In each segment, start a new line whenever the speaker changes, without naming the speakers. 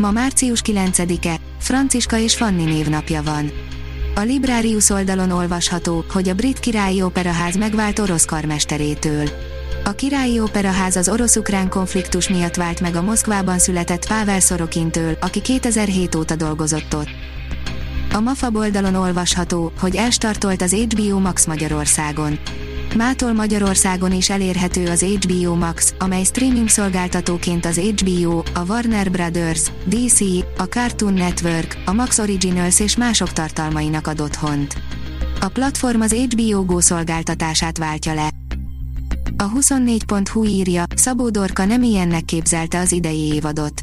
Ma március 9-e, Franciska és Fanni névnapja van. A Librarius oldalon olvasható, hogy a brit királyi operaház megvált orosz karmesterétől. A királyi operaház az orosz-ukrán konfliktus miatt vált meg a Moszkvában született Pável Szorokintől, aki 2007 óta dolgozott ott. A MAFA oldalon olvasható, hogy elstartolt az HBO Max Magyarországon. Mától Magyarországon is elérhető az HBO Max, amely streaming szolgáltatóként az HBO, a Warner Brothers, DC, a Cartoon Network, a Max Originals és mások tartalmainak ad otthont. A platform az HBO Go szolgáltatását váltja le. A 24.hu írja, Szabó Dorka nem ilyennek képzelte az idei évadot.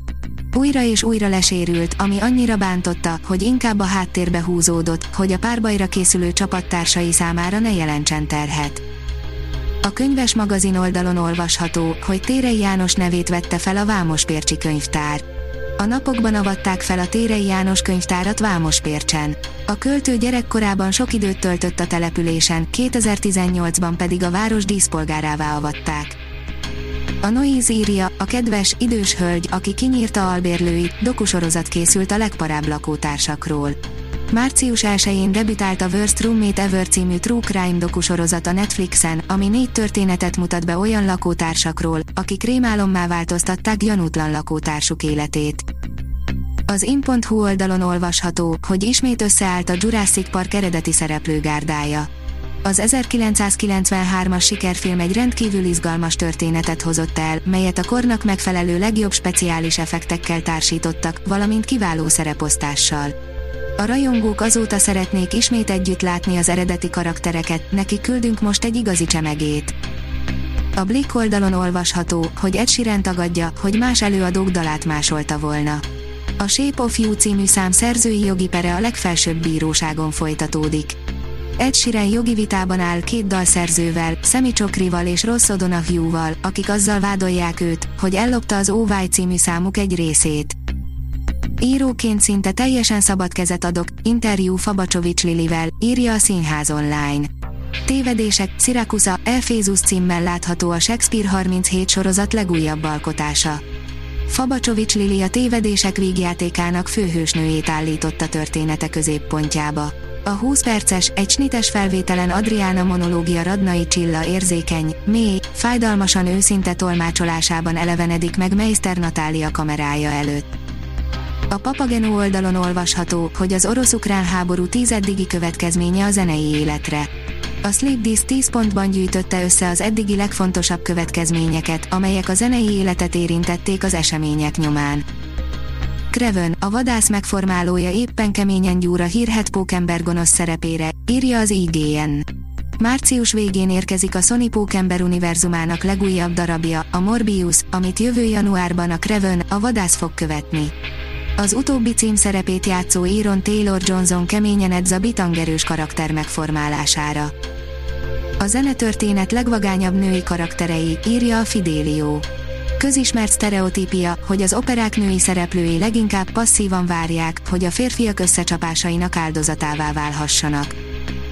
Újra és újra lesérült, ami annyira bántotta, hogy inkább a háttérbe húzódott, hogy a párbajra készülő csapattársai számára ne jelentsen terhet. A könyves magazin oldalon olvasható, hogy Térei János nevét vette fel a Vámospércsi könyvtár. A napokban avatták fel a Térei János könyvtárat Vámospércsen. A költő gyerekkorában sok időt töltött a településen, 2018-ban pedig a város díszpolgárává avatták. A Noise írja, a kedves, idős hölgy, aki kinyírta albérlőit, dokusorozat készült a legparább lakótársakról. Március 1-én debütált a Worst Roommate Ever című True Crime dokusorozat a Netflixen, ami négy történetet mutat be olyan lakótársakról, akik rémálommá változtatták gyanútlan lakótársuk életét. Az in.hu oldalon olvasható, hogy ismét összeállt a Jurassic Park eredeti szereplőgárdája. Az 1993-as sikerfilm egy rendkívül izgalmas történetet hozott el, melyet a kornak megfelelő legjobb speciális effektekkel társítottak, valamint kiváló szereposztással. A rajongók azóta szeretnék ismét együtt látni az eredeti karaktereket, neki küldünk most egy igazi csemegét. A Blick oldalon olvasható, hogy Ed Sheeran tagadja, hogy más előadók dalát másolta volna. A Shape of You című szám szerzői jogi pere a legfelsőbb bíróságon folytatódik. Ed Sheeran jogi vitában áll két dalszerzővel, Semi Csokrival és Ross O'Donoghue-val, akik azzal vádolják őt, hogy ellopta az OY című számuk egy részét. Íróként szinte teljesen szabad kezet adok, interjú Fabacsovics Lilivel, írja a Színház online. Tévedések, Sirakusa, Elfézus címmel látható a Shakespeare 37 sorozat legújabb alkotása. Fabacsovics Lili a tévedések vígjátékának főhősnőjét állította története középpontjába. A 20 perces, egy snites felvételen Adriána monológia Radnai Csilla érzékeny, mély, fájdalmasan őszinte tolmácsolásában elevenedik meg Meister Natália kamerája előtt. A Papageno oldalon olvasható, hogy az orosz-ukrán háború tizeddigi következménye a zenei életre. A Sleep Disc 10 pontban gyűjtötte össze az eddigi legfontosabb következményeket, amelyek a zenei életet érintették az események nyomán. Kreven, a vadász megformálója éppen keményen gyúr a hírhet Pókember gonosz szerepére, írja az IGN. Március végén érkezik a Sony Pókember univerzumának legújabb darabja, a Morbius, amit jövő januárban a Kreven, a vadász fog követni. Az utóbbi cím szerepét játszó Aaron Taylor Johnson keményen edz a bitangerős karakter megformálására. A zenetörténet legvagányabb női karakterei, írja a Fidelio. Közismert sztereotípia, hogy az operák női szereplői leginkább passzívan várják, hogy a férfiak összecsapásainak áldozatává válhassanak.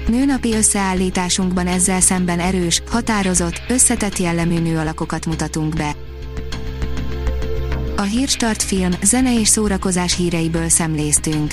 Nőnapi összeállításunkban ezzel szemben erős, határozott, összetett jellemű nőalakokat mutatunk be. A Hírstart film, zene és szórakozás híreiből szemléztünk.